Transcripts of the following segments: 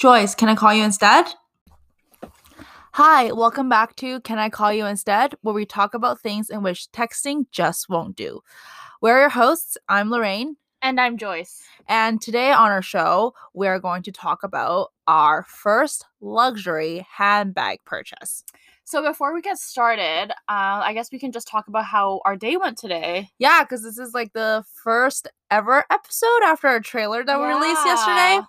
Joyce, can I call you instead? Hi, welcome back to Can I Call You Instead, where we talk about things in which texting just won't do. We're your hosts. I'm Lorraine. And I'm Joyce. And today on our show, we're going to talk about our first luxury handbag purchase. So before we get started, uh, I guess we can just talk about how our day went today. Yeah, because this is like the first ever episode after our trailer that we released yesterday.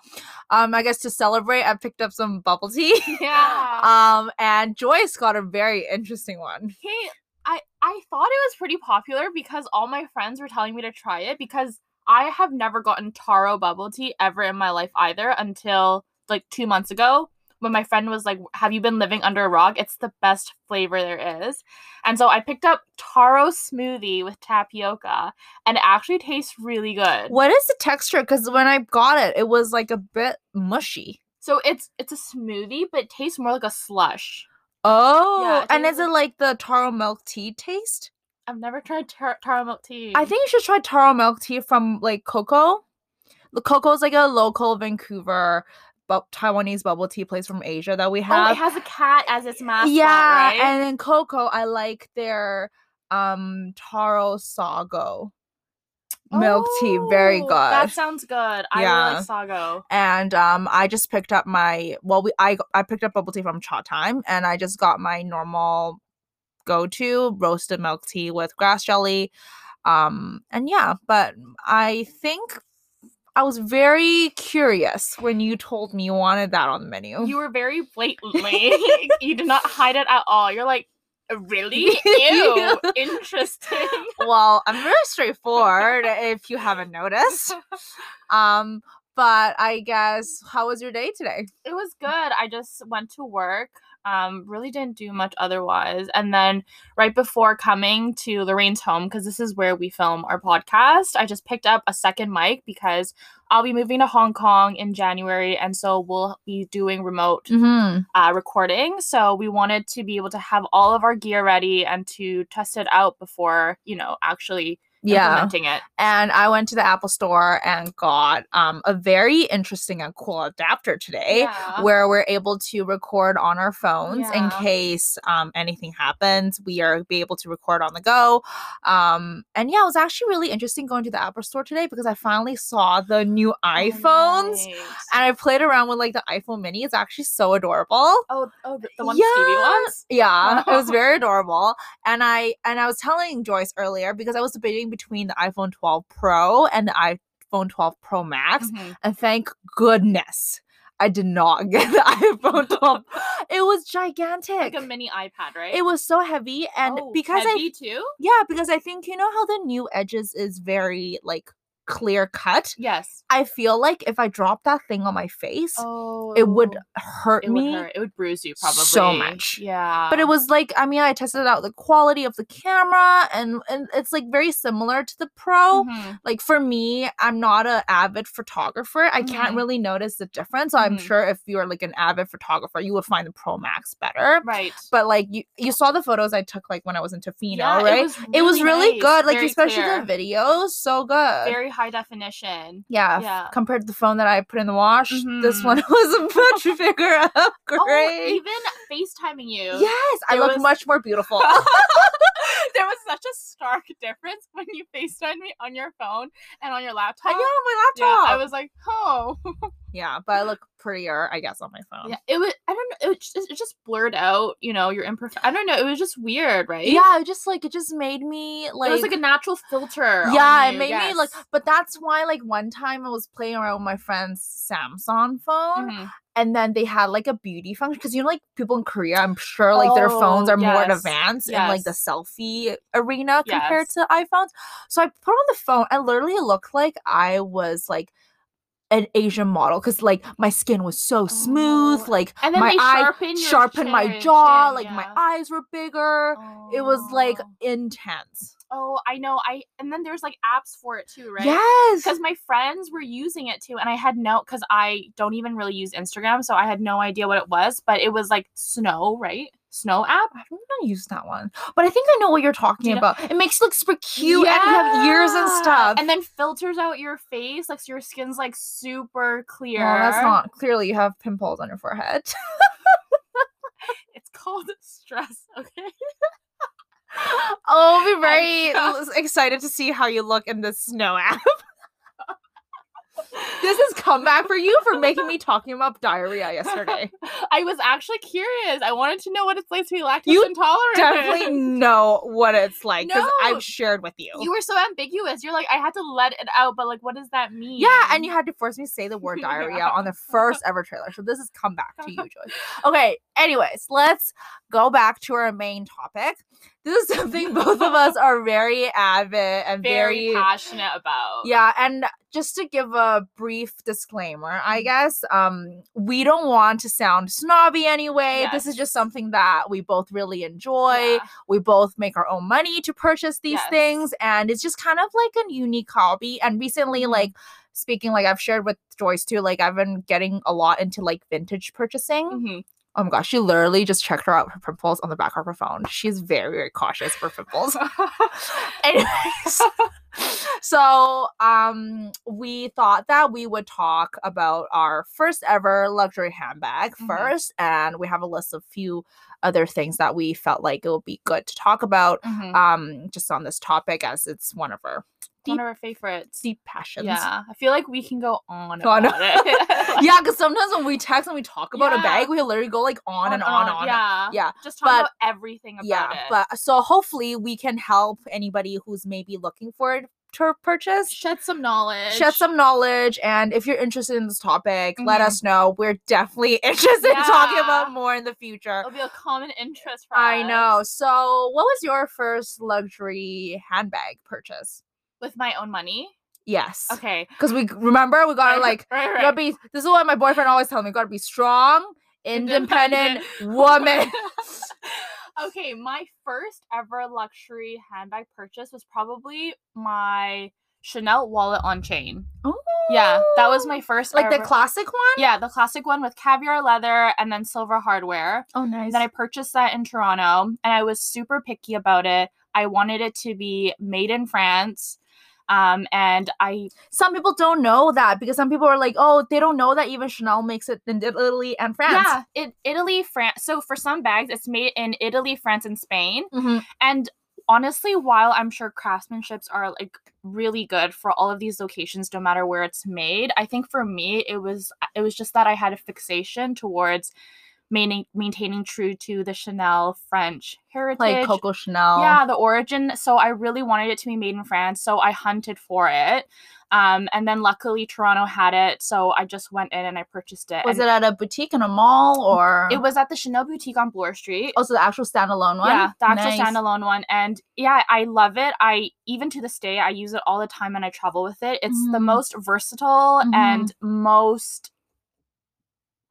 Um, I guess to celebrate, I picked up some bubble tea. Yeah. um, and Joyce got a very interesting one. Hey, I I thought it was pretty popular because all my friends were telling me to try it because I have never gotten taro bubble tea ever in my life either until like two months ago when my friend was like, Have you been living under a rock? It's the best flavor there is. And so I picked up taro smoothie with tapioca and it actually tastes really good. What is the texture? Because when I got it, it was like a bit mushy. So it's it's a smoothie, but it tastes more like a slush. Oh, it and is it like the taro milk tea taste? I've never tried tar- taro milk tea. I think you should try taro milk tea from like Coco. The Coco is like a local Vancouver bu- Taiwanese bubble tea place from Asia that we have. Oh, have. it has a cat as its mascot, yeah, right? and then Coco, I like their um taro sago milk tea. Very Oh, good. That sounds good. I really like sago. and um I just picked up my well we I I picked up bubble tea from Chatime and I just got my normal go to roasted milk tea with grass jelly um and yeah but I think I was very curious when you told me you wanted that on the menu. You were very blatantly. you did not hide it at all. You're like, really? Ew. Interesting. well, I'm very straightforward if you haven't noticed. Um but I guess how was your day today? it was good. I just went to work. Um, really didn't do much otherwise. And then right before coming to Lorraine's home, because this is where we film our podcast, I just picked up a second mic because I'll be moving to Hong Kong in January, and so we'll be doing remote Mm-hmm. uh, recording. So we wanted to be able to have all of our gear ready and to test it out before, you know, actually Yeah. implementing it. and I went to the Apple store and got um, a very interesting and cool adapter today Yeah. where we're able to record on our phones in case um, anything happens. We are be able to record on the go. Um, and yeah, it was actually really interesting going to the Apple store today because I finally saw the new iPhones. Oh, nice. And I played around with like the iPhone mini. It's actually so adorable. Oh, oh, the, the one Stevie Yeah. ones. Yeah, it was very adorable. And I and I was telling Joyce earlier because I was debating between the iPhone 12 Pro and the iPhone 12 Pro Max. Mhm. And thank goodness I did not get the iPhone 12. it was gigantic. Like a mini iPad, right? it was so heavy and Oh, because heavy I too. yeah, because I think you know how the new edges is very like clear cut. Yes. I feel like if I drop that thing on my face, Oh, it would hurt It me. would hurt. It would bruise you probably so much. Yeah. but it was like I mean I tested out the quality of the camera and and it's like very similar to the pro. Mhm. Like for me, I'm not a avid photographer. I can't Mhm. really notice the difference. So I'm Mhm. sure if you're like an avid photographer, you would find the Pro Max better. right. But like you you saw the photos I took like when I was in Tofino, Yeah, right? It was really, It was really nice, good. Like very especially clear, the videos, so good. very high definition. yeah, yeah. compared to the phone that I put in the wash, this Mhm. one was a much bigger Oh, upgrade. even FaceTiming you. yes, I look was- much more beautiful. there was such a stark difference when you FaceTimed me on your phone and on your laptop. Got on my Yeah, laptop. I was like, oh, yeah, but I look prettier, I guess, on my phone. yeah. It was. I don't know. It just, it just blurred out. You know, your imperfect. I don't know. It was just weird, right? Yeah, it just like it just made me like it was like a natural filter. yeah, it made me like but that's why like one time I was playing around with my friend's Samsung phone Mhm. and then they had like a beauty function because you know like people in Korea I'm sure like their phones Oh, are more yes, advanced in like the selfie arena compared Yes. to iPhones. So I put on the phone and literally it looked like I was like an Asian model because like my skin was so smooth, Oh, like And then my eye sharpened my jaw, chin, like my eyes were bigger. It was like Oh. intense. Oh, I know. I and then there's like apps for it too, right? Yes. Because my friends were using it too, and I had no because I don't even really use Instagram, so I had no idea what it was. But it was like snow, right? Snow app. I haven't even used that one, but I think I know what you're talking you know- about. It makes you look super cute and you have ears and stuff. And then filters out your face, like so your skin's like super clear. no, that's not clearly you have pimples on your forehead. It's called stress. Okay. I'll be very excited to see how you look in this snow app. This is comeback for you for making me talking about diarrhea yesterday. I was actually curious. I wanted to know what it's like to be lactose You intolerant. Definitely know what it's like because No. I've shared with you. You were so ambiguous. You're like, I had to let it out, but like, what does that mean? Yeah, and you had to force me to say the word diarrhea on the first ever trailer. So this is comeback to you, Joy. Okay, anyways, let's go back to our main topic. This is something both of us are very avid and very, very, passionate about. yeah, and just to give a brief disclaimer, Mm-hmm. I guess, um, we don't want to sound snobby anyway. This is just something that we both really enjoy. Yeah. We both make our own money to purchase these Yes. things, and it's just kind of like a unique hobby. And recently, Mhm. like speaking, like I've shared with Joyce too, like I've been getting a lot into like vintage purchasing. Mhm. Oh my gosh, she literally just checked her out her pimples on the back of her phone. She's very, very cautious for pimples. Anyways, so um we thought that we would talk about our first ever luxury handbag Mhm. first and we have a list of few other things that we felt like it would be good to talk about Mhm. um just on this topic as it's one of our One deep of our favorites. deep passions. Yeah, I feel like we can go on Go on. about it. yeah, because sometimes when we text and we talk about a bag, we literally go like on, and on, on. Yeah, Yeah. Just talk but- about everything about yeah it. but so hopefully we can help anybody who's maybe looking for it to purchase shed some knowledge. shed some knowledge and if you're interested in this topic let Mhm. us know we're definitely interested in talking about more in the future It'll be a common interest for i us. know so what was your first luxury handbag purchase With my own money. yes Okay. because we remember we gotta Right, like right, right. gotta be this is what my boyfriend always tells me gotta be strong independent woman okay, my first ever luxury handbag purchase was probably my Chanel wallet on chain. Oh. Yeah, that was my oh, first like the classic one Yeah, the classic one with caviar leather and then silver hardware. oh nice Then I purchased that in Toronto and I was super picky about it. I wanted it to be made in France. Um, and I some people don't know that because some people are like, oh, they don't know that even Chanel makes it in Italy and France. yeah, it Italy, France. So for some bags, it's made in Italy, France, and Spain. Mhm. And honestly, while I'm sure craftsmanships are like really good for all of these locations, no matter where it's made, I think for me it was it was just that I had a fixation towards maintaining maintaining true to the Chanel French heritage. Like Coco Chanel. Yeah, the origin. So I really wanted it to be made in France. So I hunted for it. Um, and then luckily Toronto had it. So I just went in and I purchased it. Was and it at a boutique in a mall or? It was at the Chanel boutique on Bloor Street. also the actual standalone one. Yeah, the actual Nice. standalone one. And yeah, I love it. I even to this day I use it all the time and I travel with it. It's the Mhm. most versatile Mhm. and most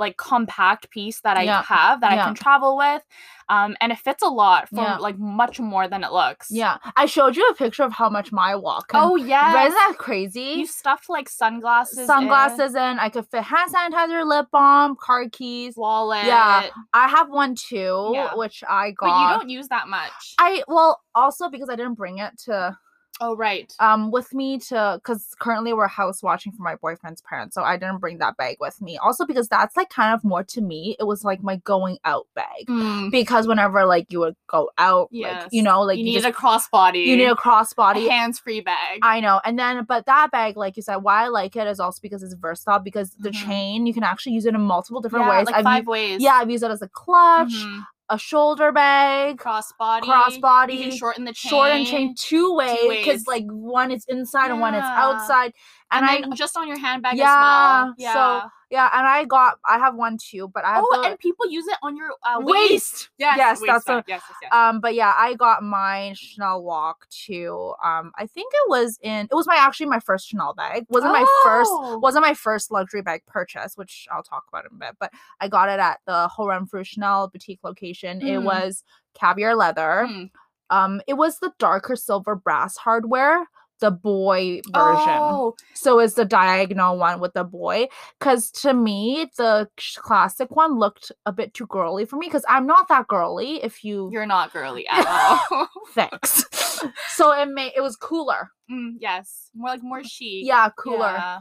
like compact piece that I Yeah, have that yeah. I can travel with. Um and it fits a lot for Yeah. like much more than it looks. Yeah, I showed you a picture of how much my WOC. Oh yeah. Right, isn't that crazy? You stuffed like sunglasses, in, Sunglasses in. I could fit hand sanitizer, lip balm, car keys. wallet. Yeah, I have one too, which I got. but you don't use that much. I well also because I didn't bring it to oh right. um with me to because currently we're house watching for my boyfriend's parents so i didn't bring that bag with me also because that's like kind of more to me it was like my going out bag Mm, because whenever like you would go out like you know like you you, need just, a crossbody. you need a crossbody hands-free bag. I know. And then, but that bag, like you said, why I like it is also because it's versatile. Because the Mhm. chain, you can actually use it in multiple different yeah, ways. like I've five ways. yeah, I've used it as a clutch, Mhm. A shoulder bag, crossbody. crossbody, You can shorten the chain. short and chain two ways because like one is inside and one is outside. And, And, I just on your handbag Yeah, as well. so Yeah. and I got I have one too, but I have oh, the and people use it on your uh, waist. waist. Yes, Yes, waist that's a- yes, yes, yes. Um, but yeah, I got my Chanel WOC too. Um, I think it was in it was my actually my first Chanel bag. Wasn't my first Oh. wasn't my first luxury bag purchase, which I'll talk about in a bit, but I got it at the Holt Renfrew Chanel boutique location. It Mm. was caviar leather. Mm. Um, it was the darker silver brass hardware. The boy version. Oh, So it's the diagonal one with the boy. Because to me, the classic one looked a bit too girly for me. Because I'm not that girly. If you you're not girly at all. thanks. so it made it was cooler. Mm, yes, more like more chic. Yeah, cooler. Yeah.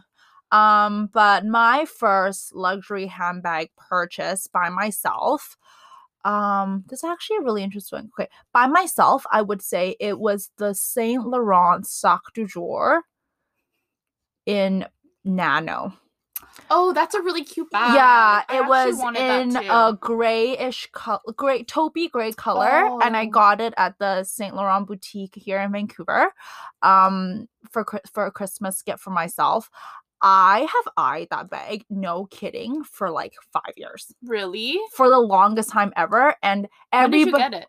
Um, but my first luxury handbag purchase by myself. Um, this is actually a really interesting. Okay, by myself, I would say it was the Saint Laurent Sac du Jour in Nano. Oh, that's a really cute bag. yeah, I it was in a grayish color, gray taupey gray color, and I Oh. got it at the Saint Laurent boutique here in Vancouver, um, for for a Christmas gift for myself. I have eyed that bag, no kidding, for like five years, really. for the longest time ever, and When did you get it?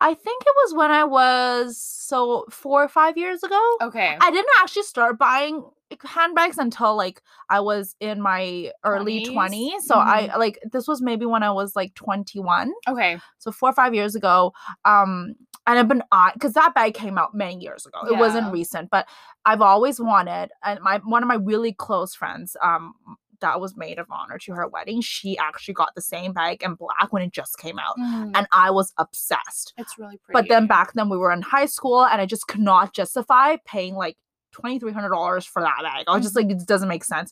I think it was when I was so four or five years ago. Okay. I didn't actually start buying handbags until like I was in my early 20s? 20s. So I like this was maybe when I was like 21. okay. So 4 or 5 years ago. Um and I've been on cuz that bag came out many years ago. It wasn't recent, but I've always wanted and my one of my really close friends um that was maid of honor to her wedding. She actually got the same bag in black when it just came out Mm, and I was obsessed. it's really pretty. But then back then we were in high school and I just could not justify paying like twenty three hundred dollars for that bag. I was just like, it doesn't make sense.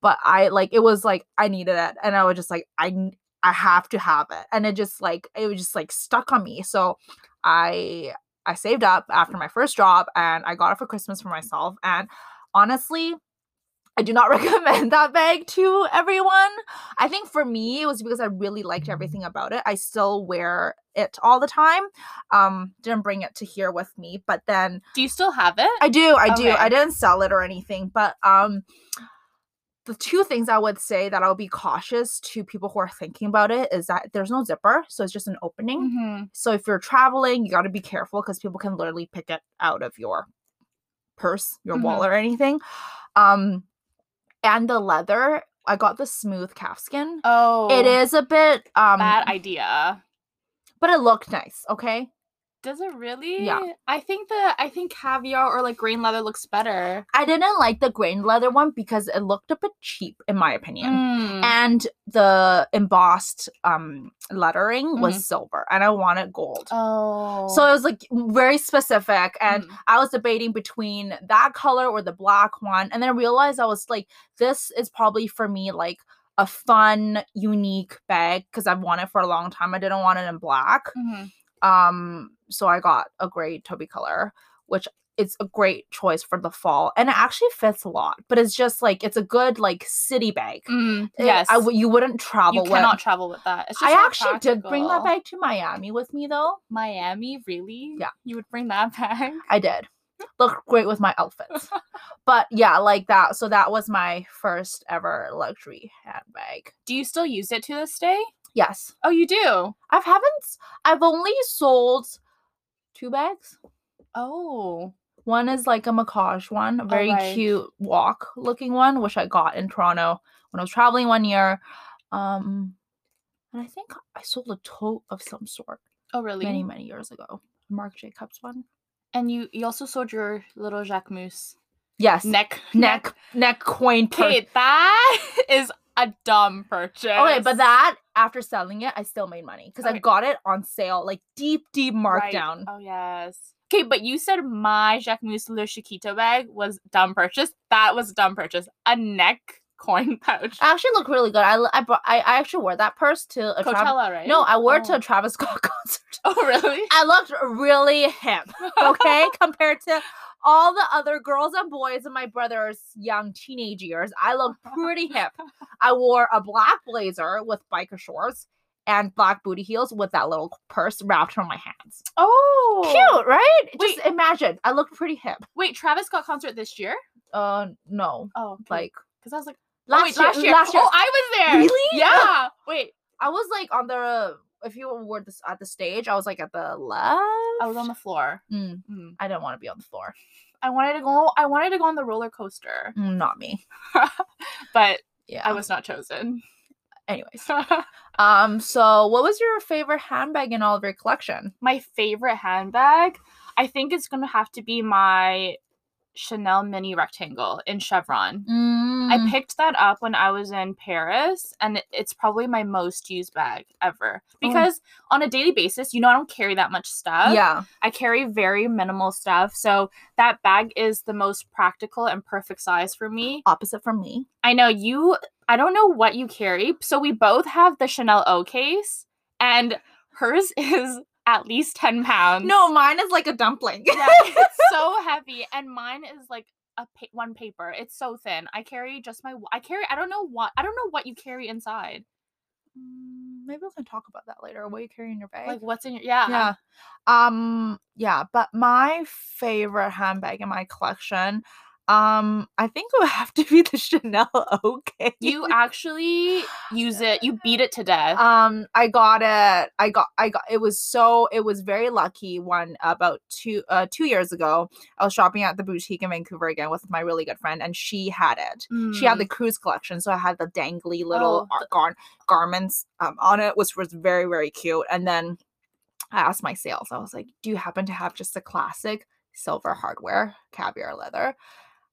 But I like it was like I needed it, and I was just like, I I have to have it, and it just like it was just like stuck on me. So I I saved up after my first job and I got it for Christmas for myself. And honestly, I do not recommend that bag to everyone. I think for me, it was because I really liked everything about it. I still wear it all the time. Um, didn't bring it to here with me, but then do you still have it? I do, I do. I didn't sell it or anything, but um the two things I would say that I'll be cautious to people who are thinking about it is that there's no zipper, so it's just an opening. Mhm. So if you're traveling, you got to be careful because people can literally pick it out of your purse, your Mhm. wallet, or anything. Um, and the leather, I got the smooth calfskin. Oh, It is a bit um, bad idea. but it looked nice. Okay, Does it really? Yeah. I think the I think caviar or like grain leather looks better. I didn't like the grain leather one because it looked a bit cheap, in my opinion. Mm. And the embossed um lettering was silver, and I wanted gold. Oh. So it was like very specific, and Mm. I was debating between that color or the black one, and then I realized I was like, this is probably for me like a fun, unique bag because I've wanted it for a long time. I didn't want it in black, Mhm. Um, so I got a gray taupey color, which it's a great choice for the fall, and it actually fits a lot. But it's just like it's a good like city bag. Mm, yes. I you wouldn't travel you with. cannot travel with that. It's just I actually did bring that bag to Miami with me though. Miami, really? Yeah. You would bring that bag? I did. look great with my outfits. but yeah, like that. So that was my first ever luxury handbag. Do you still use it to this day? Yes. Oh, you do. I haven't I've only sold two bags. Oh. One is like a Mackage one, a very right. cute WOC looking one, which I got in Toronto when I was traveling one year. Um and I think I sold a tote of some sort Oh, really? many, many years ago. Marc Jacobs one. And you you also sold your little Jacquemus Yes. neck neck neck neck coin purse. Okay, that is a dumb purchase. Okay, but that after selling it, I still made money because Okay. I got it on sale, like deep, deep Right. markdown. Oh yes. Okay, but you said my Jacquemus Le Chiquito bag was dumb purchase. That was a dumb purchase. A neck coin pouch. I actually look really good. I I brought, I, I actually wore that purse to a. Coachella, right? No, I wore it to Oh. a Travis Scott concert. Oh really? I looked really hip, okay, compared to all the other girls and boys in my brother's young teenage years. I looked pretty hip. I wore a black blazer with biker shorts and black booty heels with that little purse wrapped around my hands. Oh, Cute, right? Wait. Just imagine. I looked pretty hip. Wait, Travis Scott concert this year? Uh, no, Oh, like because I was like, last, oh, wait, year, last year. Last year, Oh, I was there. Really? Yeah. Wait, I was like on the. If you were this at the stage, I was like at the left. I was on the floor. Mm, Mm. I didn't want to be on the floor. I wanted to go. I wanted to go on the roller coaster, Mm, not me. but Yeah. I was not chosen. Anyways, um. So, what was your favorite handbag in all of your collection? my favorite handbag, I think it's gonna have to be my Chanel mini rectangle in chevron. Mm. I picked that up when I was in Paris, and it's probably my most used bag ever. Because on a daily basis, you know, I don't carry that much stuff. yeah. I carry very minimal stuff. So that bag is the most practical and perfect size for me. Opposite from me. I know you, I don't know what you carry. So we both have the Chanel O case, and hers is at least 10 pounds. No, mine is like a dumpling. Yeah, it's so heavy, and mine is like a pa- one paper. It's so thin. I carry just my. I carry. I don't know what. I don't know what you carry inside. Mm, Maybe we can talk about that later. What you carry in your bag? Like what's in your. Yeah. yeah. Um. Yeah. But my favorite handbag in my collection, um, I think it would have to be the Chanel OK. You actually use it. You beat it to death. um i got it i got i got it was so it was very lucky one about two uh two years ago i was shopping at the boutique in vancouver again with my really good friend and she had it she had the Mm. cruise collection so i had the dangly little Oh, ar- gar- garments um, on it which was very very cute and then i asked my sales i was like do you happen to have just a classic silver hardware caviar leather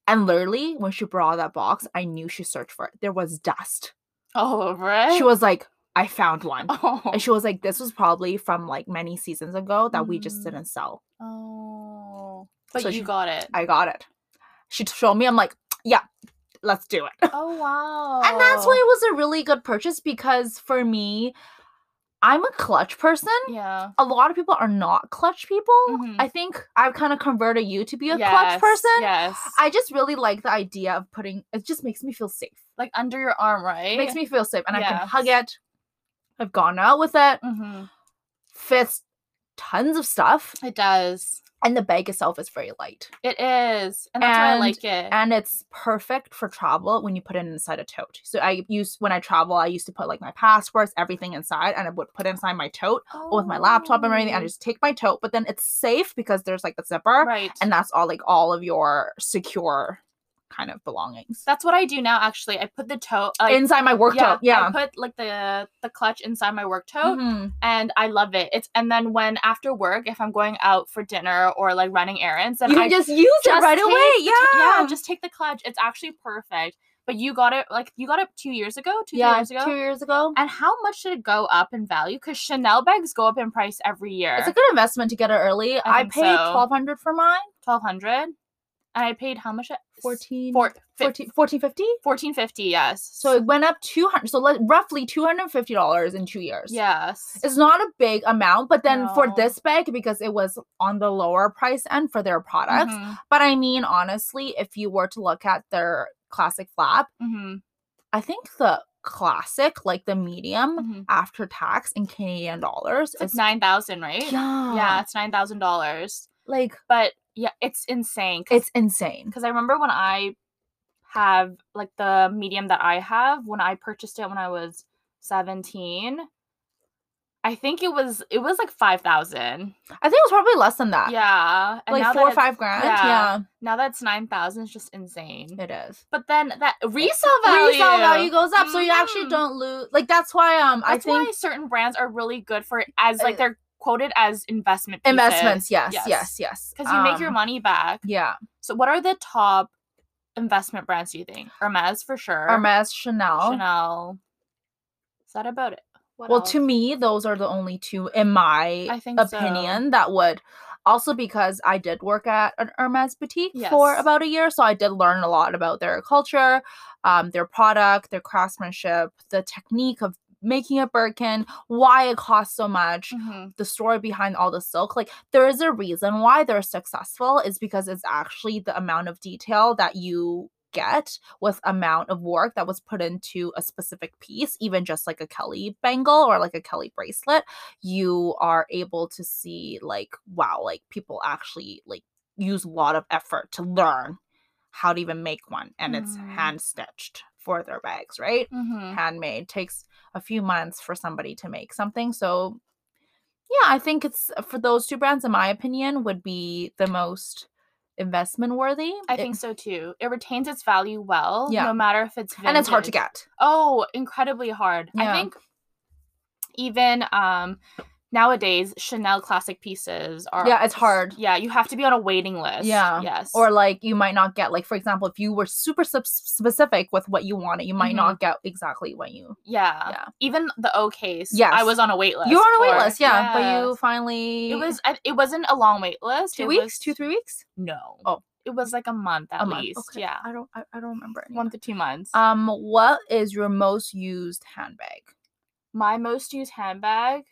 and literally when she brought that box i knew she searched for it there was dust all over it. she was like i found one Oh. and she was like, this was probably from like many seasons ago that we just Mm. didn't sell. oh. But So you she- got it. I got it. She showed me, I'm like, yeah, let's do it. oh wow. And that's why it was a really good purchase because for me, I'm a clutch person. Yeah. A lot of people are not clutch people. Mhm. I think I've kind of converted you to be a clutch person. Yes. I just really like the idea of putting it just makes me feel safe. like under your arm, right? It makes me feel safe and I can hug it. I've gone out with it. hmm Fits tons of stuff. It does. And the bag itself is very light. It is, and that's why I like it. and it's perfect for travel when you put it inside a tote. So I use when I travel, I used to put like my passports, everything inside, and I would put inside my tote with my laptop and everything. I Oh, just take my tote, but then it's safe because there's like the zipper, right. and that's all like all of your secure kind of belongings that's what I do now. Actually, I put the tote like, inside my work yeah, tote. Yeah. I put like the the clutch inside my work tote, Mhm. and I love it. It's and then when after work, if I'm going out for dinner or like running errands, then You can I just use it right take away. Yeah. yeah, just take the clutch. It's actually perfect. But you got it like you got it two years ago, two yeah, years ago. two years ago. and how much did it go up in value? Because Chanel bags go up in price every year. It's a good investment to get it early. I, think paid so. twelve hundred for mine. twelve hundred, and I paid how much? 14, Four, 14, 1450 fourteen fifty. Yes. So it went up 200 so like roughly $250 in 2 years. yes, It's not a big amount, but then for this bag because it was on the lower price end for their products. Mhm, But I mean honestly, if you were to look at their classic flap, mhm, I think the classic, like the medium mhm. after tax in Canadian dollars It's is nine thousand, right? yeah, Yeah, it's nine thousand dollars. like But yeah, it's insane. It's insane. because I remember when I have like the medium that I have when I purchased it when I was seventeen. I think it was it was like five thousand. I think it was probably less than that. Yeah, and Like four or five grand. yeah. Yeah, Now that's nine thousand It's just insane. it is. But then that resale value, Resale value goes up, so you actually Mhm. don't lose. Like that's why um That's I think why certain brands are really good for as like Uh, they're quoted as investment pieces. investments. Yes, Yes. yes, yes. because you make your Um, money back. Yeah, So, what are the top investment brands? Do you think Hermes for sure? Hermes, Chanel. Chanel. Is that about it? What Well, else? to me, those are the only two, in my I think so. opinion, that would. Also, because I did work at an Hermes boutique for about a year, so I did learn a lot about their culture, um, their product, their craftsmanship, the technique of making a Birkin, why it costs so much, Mhm. the story behind all the silk. Like, there is a reason why they're successful, is because it's actually the amount of detail that you get with amount of work that was put into a specific piece even just like a kelly bangle or like a kelly bracelet you are able to see like wow like people actually like use a lot of effort to learn how to even make one and it's Mm. hand stitched for their bags right Mhm. handmade takes a few months for somebody to make something so yeah i think it's for those two brands in my opinion would be the most investment worthy I It- think so too. It retains its value well, Yeah. no matter if it's and it's hard to get Oh, incredibly hard. Yeah. I think even um nowadays Chanel classic pieces are Yeah, it's hard. Yeah, you have to be on a waiting list. Yeah. Yes. Or like you might not get like for example, if you were super sub- specific with what you wanted, you might Mhm. not get exactly what you. yeah. Yeah. Even the O case. Yes. I was on a wait list. You were on a wait for- list, yeah, but you finally It was. I- It wasn't a long wait list. two it weeks, was- two three weeks, No. Oh. It was like a month at a month. least. Okay. Yeah. I don't I, I don't remember. Anymore. One to two months. Um, what is your most used handbag? My most used handbag.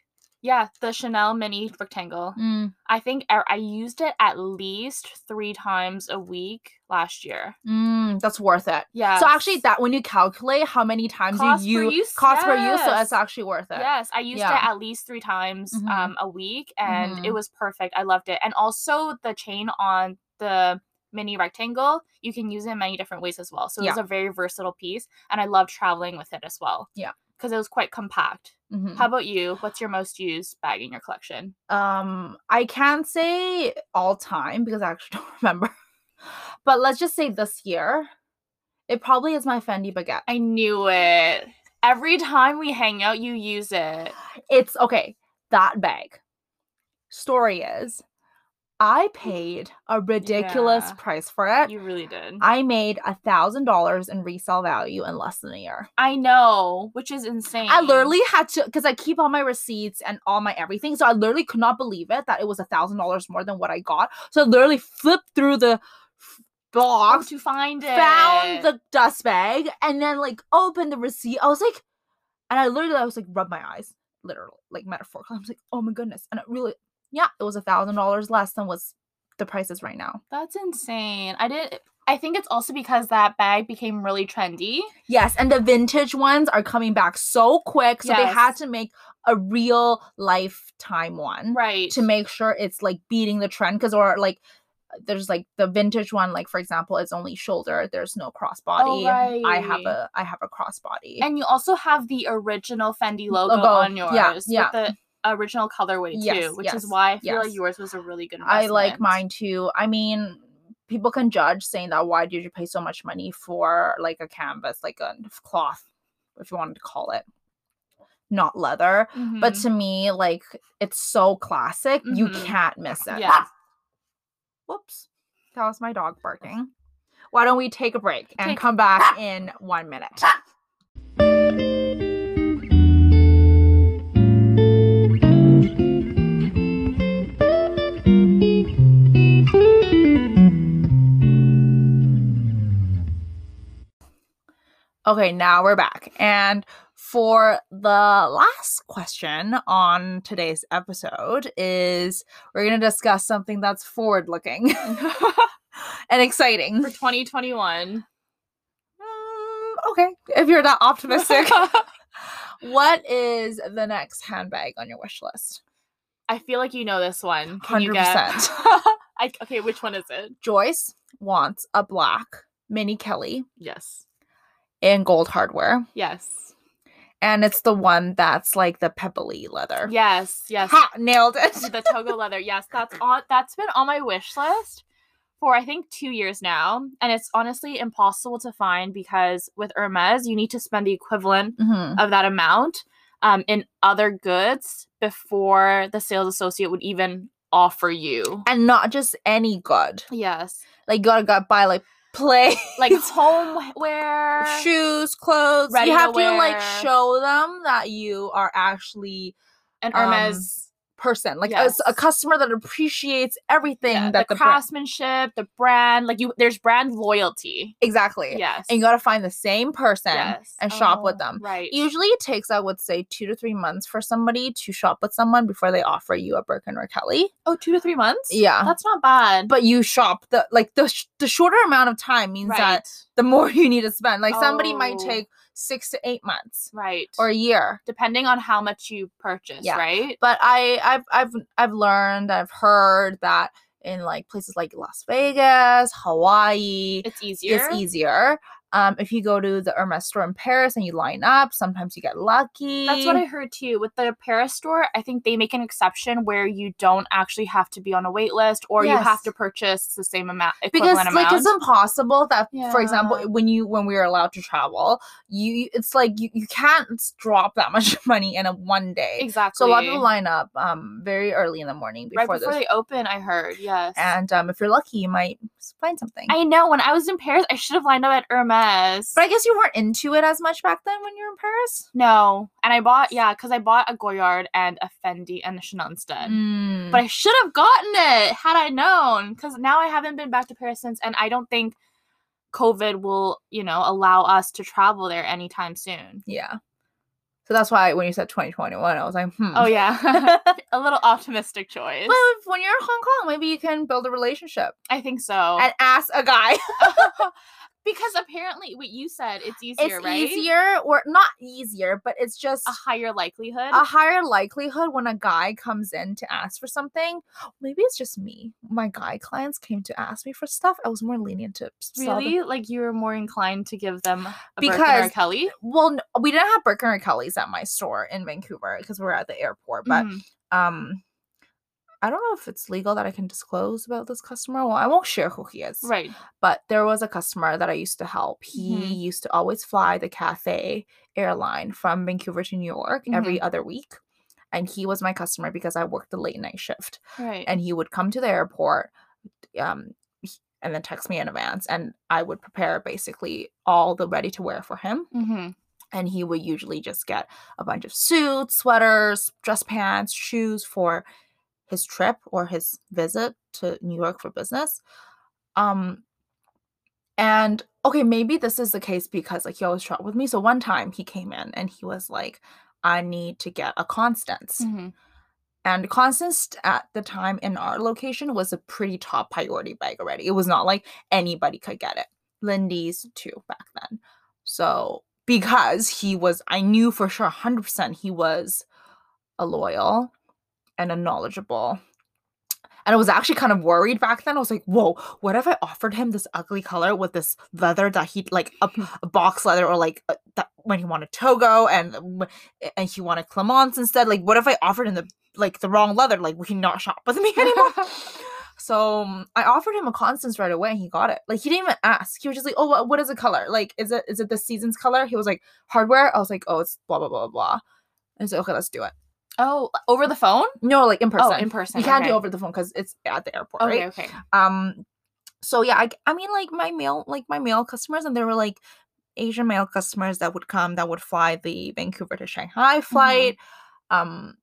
Yeah, the Chanel mini rectangle. Mm, I think I, I used it at least three times a week last year. mm, that's worth it. Yeah. So actually, that when you calculate how many times Cost you use, cost per use, so it's actually worth it. Yes, I used Yeah. it at least three times Mhm. um, a week, and it Mhm. was perfect. I loved it, and also the chain on the mini rectangle, you can use it in many different ways as well. So it was Yeah. a very versatile piece, and I love traveling with it as well. Yeah. Because it was quite compact. Mhm. How about you? What's your most used bag in your collection? um i can't say all time because i actually don't remember but let's just say this year it probably is my fendi baguette I knew it. Every time we hang out, you use it. it's okay that bag story is i paid a ridiculous Yeah. price for it You really did. i made a thousand dollars in resale value in less than a year I know, which is insane. I literally had to because I keep all my receipts and all my everything. So I literally could not believe it that it was a thousand dollars more than what I got. So I literally flipped through the Oh, box, to find it. found the dust bag, and then like opened the receipt. I was like, and I literally I was like rub my eyes, literally like metaphorically. I was like, oh my goodness, and it really, yeah, it was a thousand dollars less than what's the prices right now. That's insane. I did. I think it's also because that bag became really trendy. Yes, and the vintage ones are coming back so quick, so they had to make a real lifetime one. Right. to make sure it's like beating the trend because or like there's like the vintage one like for example it's only shoulder there's no crossbody i have a i have a crossbody and you also have the original Fendi logo, Logo, on yours. yeah, yeah. With the original colorway too, Yes, which yes, is why I feel like yours was a really good one. i like mine too i mean people can judge saying that why did you pay so much money for like a canvas like a cloth if you wanted to call it not leather but Mhm. to me like it's so classic you Mhm. can't miss it yeah. Whoops. That was my dog barking. Why don't we take a break and Take- come back in one minute? Okay, now we're back. And for the last question on today's episode is we're going to discuss something that's forward looking and exciting. For 2021. Mm, okay, if you're that optimistic. what is the next handbag on your wish list? I feel like you know this one. Can you 100%. guess? I, okay, which one is it? Joyce wants a black Mini Kelly Yes. In gold hardware. Yes. And it's the one that's like the pebbly leather. Yes. Yes. Ha! Nailed it. the Togo leather. Yes, that's on that's been on my wish list for I think 2 years now, and it's honestly impossible to find because with Hermes, you need to spend the equivalent Mhm. of that amount um, in other goods before the sales associate would even offer you. And not just any good. Yes. Like you gotta go buy like play Like it's homeware. shoes, clothes. You have to like show them that you are actually and um, Hermes person, like a Yes. customer that appreciates everything yeah, that the, the, brand craftsmanship, the brand, like you there's brand loyalty. exactly. Yes. And you gotta find the same person yes. and shop with Oh, them. Right. Usually it takes, I would say, two to three months for somebody to shop with someone before they offer you a Birkin or Kelly. oh, two to three months? Yeah. That's not bad. But you shop the like the sh- the shorter amount of time means that the more you need to spend. Like somebody might Oh. take six to eight months Right. or a year. depending on how much you purchase, Yeah. right? But I I've I've I've learned, I've heard that in like places like Las Vegas, Hawaii, It's easier. it's easier. Um, if you go to the Hermes store in Paris and you line up, sometimes you get lucky. That's what I heard too. With the Paris store, I think they make an exception where you don't actually have to be on a wait list or you have to purchase the same amount because equivalent like it's impossible that for example when you when we were allowed to travel you it's like you, you can't drop that much money in a one day exactly. so a lot of people line up um very early in the morning right before before they open, I heard. Yes. and um if you're lucky you might find something I know when I was in Paris, I should have lined up at Hermes. But i guess you weren't into it as much back then when you were in paris no, and I bought yeah, because I bought a Goyard and a Fendi and a Chanel instead. Mm. But I should have gotten it had I known, because now I haven't been back to Paris since, and I don't think COVID will, you know, allow us to travel there anytime soon. yeah so that's why when you said 2021 i was like hmm Oh yeah, a little optimistic choice. well if, when you're in hong kong maybe you can build a relationship I think so. and ask a guy because apparently, what you said, it's easier, it's right? easier or not easier but it's just A higher likelihood. a higher likelihood when a guy comes in to ask for something maybe it's just me my guy clients came to ask me for stuff i was more lenient to really, like you were more inclined to give them a Birkin or Because- Kelly. well n- we didn't have Birkin or Kelly's at my store in Vancouver because we were at the airport but Mhm. um I don't know if it's legal that I can disclose about this customer. Well, I won't share who he is. right. But there was a customer that I used to help. He Mhm. used to always fly the Cathay airline from Vancouver to New York every other week. And he was my customer because I worked the late night shift. Right. And he would come to the airport um, and then text me in advance. And I would prepare basically all the ready to wear for him. hmm And he would usually just get a bunch of suits, sweaters, dress pants, shoes for his trip or his visit to New York for business. Um and okay, maybe this is the case because like he always traveled with me. So one time he came in and he was like, I need to get a Constance. hmm And Constance at the time in our location was a pretty top priority bag already. It was not like anybody could get it. Lindy's too back then. So because he was, I knew for sure 100% he was a loyal and a knowledgeable. And I was actually kind of worried back then. I was like, whoa, what if I offered him this ugly color with this leather that he like a, a box leather or like uh, that when he wanted Togo and and he wanted Clemence instead? Like, what if I offered him the like the wrong leather? Like, would he not shop with me anymore? so um, I offered him a Constance right away and he got it. Like, he didn't even ask. He was just like, oh, what, what is the color? Like, is it is it the season's color? He was like, hardware. I was like, oh, it's blah blah blah blah. And I said, okay, let's do it. Oh, over the phone? No, like in person. Oh, in person. You can't okay. do over the phone because it's at the airport, Okay, right? okay. Um, so yeah, I, I mean, like my male, like my male customers, and there were like Asian male customers that would come that would fly the Vancouver to Shanghai flight. Um,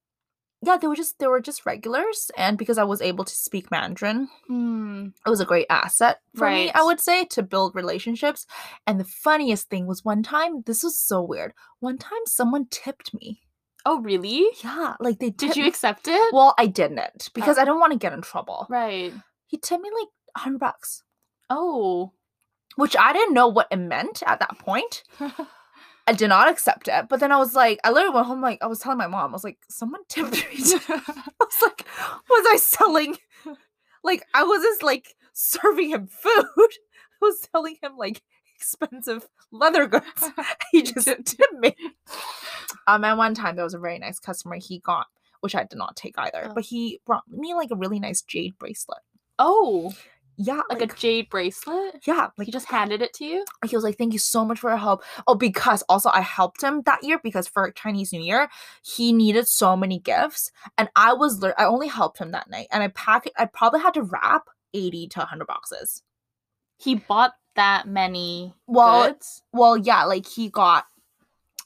yeah, they were just they were just regulars, and because I was able to speak Mandarin, Hmm. it was a great asset for me. I would say to build relationships. And the funniest thing was one time, this was so weird. One time, someone tipped me. Oh, really? Yeah, like they Did tipped you accept it? Well, I didn't because oh. I don't want to get in trouble. right. He tipped me like hundred bucks, Oh. which I didn't know what it meant at that point. I did not accept it, but then I was like, I literally went home like I was telling my mom, I was like, someone tipped me. I was like, was I selling? Like I wasn't like serving him food. I was selling him like expensive leather goods. he just tipped me. Um, and one time there was a very nice customer he got, which I did not take either, Oh. but he brought me like a really nice jade bracelet. oh, Yeah, like, like, a jade bracelet? yeah, like He just handed it to you? he was like, "Thank you so much for your help." Oh, because also I helped him that year because for Chinese New Year he needed so many gifts, and I was I only helped him that night, and I pack I probably had to wrap eighty to hundred boxes. He bought that many Well, goods? Well, yeah, like he got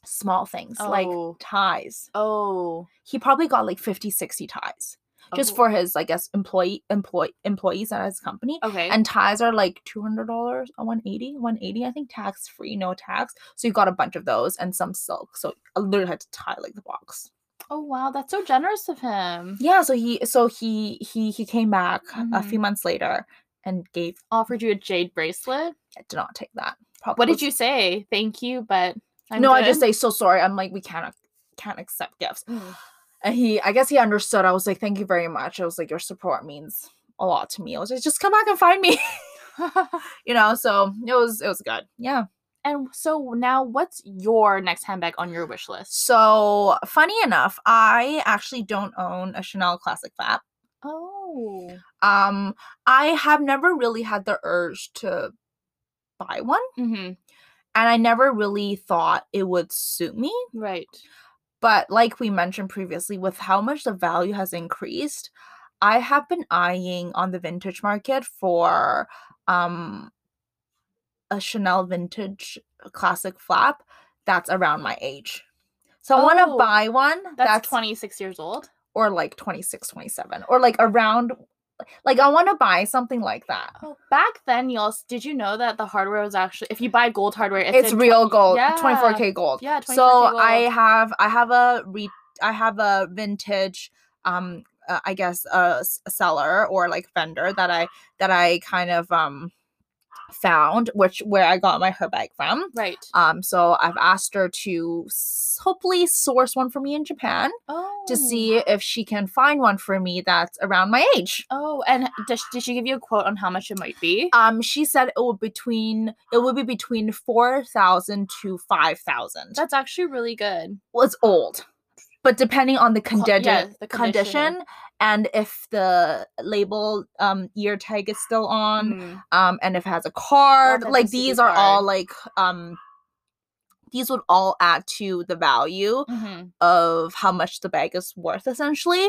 small things like Oh. ties. Oh. He probably got like 50, 60 ties just Oh. for his I guess employee employee employees at his company. Okay. And ties are like $200 or 180 180 I think tax free, no tax. So you got a bunch of those and some silk. So I literally had to tie like the box. oh wow, that's so generous of him. Yeah, so he so he he he came back a Mm-hmm. few months later and gave Offered you a jade bracelet. I did not take that. Probably What did you say? Thank you, but I'm No, I just say so sorry. I'm like we can't can't accept gifts. And he I guess he understood. I was like thank you very much. I was like your support means a lot to me. I was like just come back and find me. you know, so it was it was good. Yeah. And so now, what's your next handbag on your wish list? So, funny enough, I actually don't own a Chanel classic flap. Oh, Um, I have never really had the urge to buy one, mm-hmm. and I never really thought it would suit me. right. But like we mentioned previously, with how much the value has increased, I have been eyeing on the vintage market for um a Chanel vintage classic flap that's around my age. So I want to Oh, buy one That's, 26 years old. Or like 26, 27 or like around like I want to buy something like that. Oh, back then, y'all, did you know that the hardware was actually if you buy gold hardware, it's, It's, real 20 gold, Yeah. 24k gold. Yeah, 24K so I have I have a re I have a vintage um uh, I guess a seller or like vendor that I that I kind of um found which where I got my her bag from. Right. Um so I've asked her to s- hopefully source one for me in Japan Oh. to see if she can find one for me that's around my age. Oh, and did, did she give you a quote on how much it might be? Um she said it would between it would be between 4000 to 5000. That's actually really good. well, it's old, but depending on the Co- condition, yeah, the condition. condition and if the label um ear tag is still on, Mhm. um, and if it has a card, like these are all like um these would all add to the value Mhm. of how much the bag is worth essentially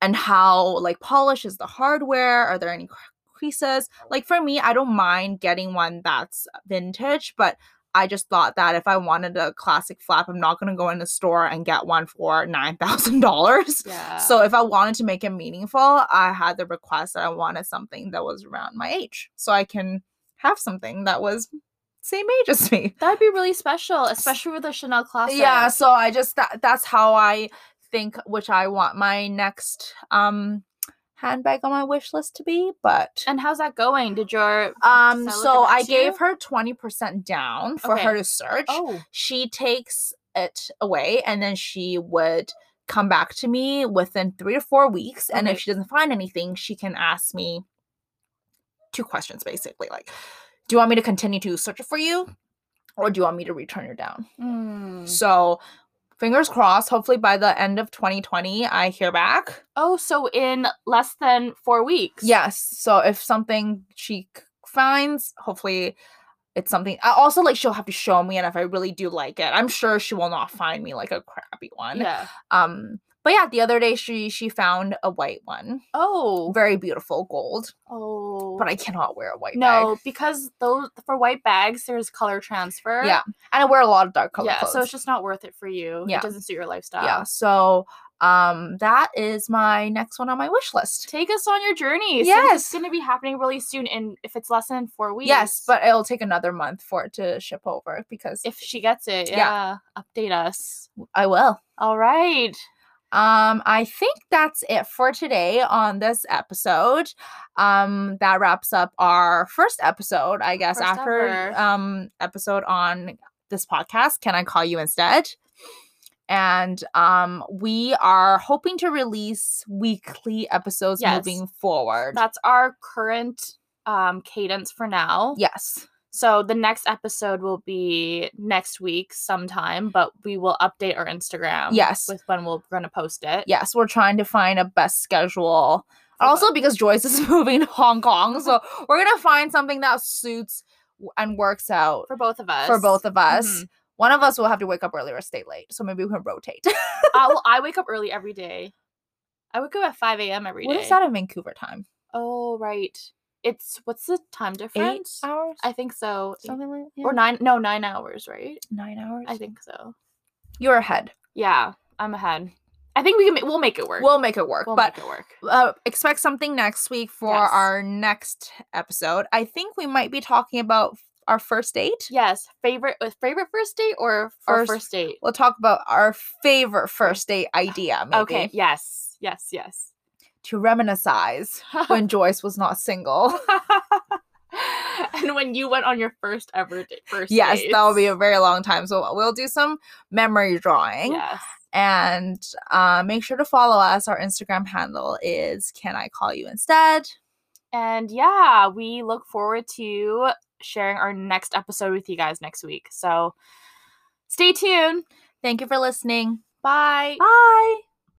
and how like polished is the hardware are there any creases like for me i don't mind getting one that's vintage but i just thought that if i wanted a classic flap i'm not going to go in the store and get one for $9000 Yeah. so if i wanted to make it meaningful i had the request that i wanted something that was around my age so i can have something that was same age as me that'd be really special, especially with the Chanel classic. yeah so i just that that's how i think which i want my next um handbag on my wish list to be but And how's that going? Did your um so i you? gave her 20% down for her to search Oh, she takes it away and then she would come back to me within three to four weeks and if she doesn't find anything she can ask me two questions basically like do you want me to continue to search it for you or do you want me to return it down mm. so fingers crossed. Hopefully by the end of 2020, I hear back. oh, so in less than four weeks. Yes. So if something she finds, hopefully it's something. I also like she'll have to show me, and if I really do like it, I'm sure she will not find me like a crappy one. Yeah. Um. But yeah, the other day she she found a white one, Oh. very beautiful gold. Oh. But I cannot wear a white bag. no, bag. because those for white bags, there's color transfer. Yeah, and I wear a lot of dark color yeah. clothes. So it's just not worth it for you. Yeah. It doesn't suit your lifestyle. yeah. So um, that is my next one on my wish list. Take us on your journey. Yes. it's gonna be happening really soon, and if it's less than four weeks. Yes, but it'll take another month for it to ship over because if she gets it, Yeah. yeah, update us. I will. All right. Um, I think that's it for today on this episode. Um, that wraps up our first episode, I guess, First after ever. um episode on this podcast. Can I call you instead? And um, we are hoping to release weekly episodes Yes. moving forward. That's our current um cadence for now. yes. So the next episode will be next week sometime, but we will update our Instagram. Yes. With when we're gonna post it. Yes, we're trying to find a best schedule. For Also, because Joyce is moving to Hong Kong, so we're gonna find something that suits and works out For both of us. for both of us. Mhm. One of us will have to wake up early or stay late, so maybe we can rotate. uh, well, I wake up early every day. I wake up at 5 a.m. every day. what is that in Vancouver time? Oh, right. It's what's the time difference? Eight hours, I think so. Something like Or nine? No, nine hours, right? nine hours. I think so. you're ahead. Yeah, I'm ahead. I think we can. We'll make it work. We'll make it work, We'll but make it work. uh, expect something next week for Yes. our next episode. I think we might be talking about our first date. Yes, favorite uh, favorite first date or First- first date. We'll talk about our favorite first date idea, maybe, Okay. Yes. Yes. Yes. To reminisce when Joyce was not single. and when you went on your first ever date, first yes, that will be a very long time. So we'll do some memory drawing. yes. And uh, make sure to follow us. Our Instagram handle is Can I Call You Instead? And yeah, we look forward to sharing our next episode with you guys next week. So stay tuned. Thank you for listening. Bye. Bye.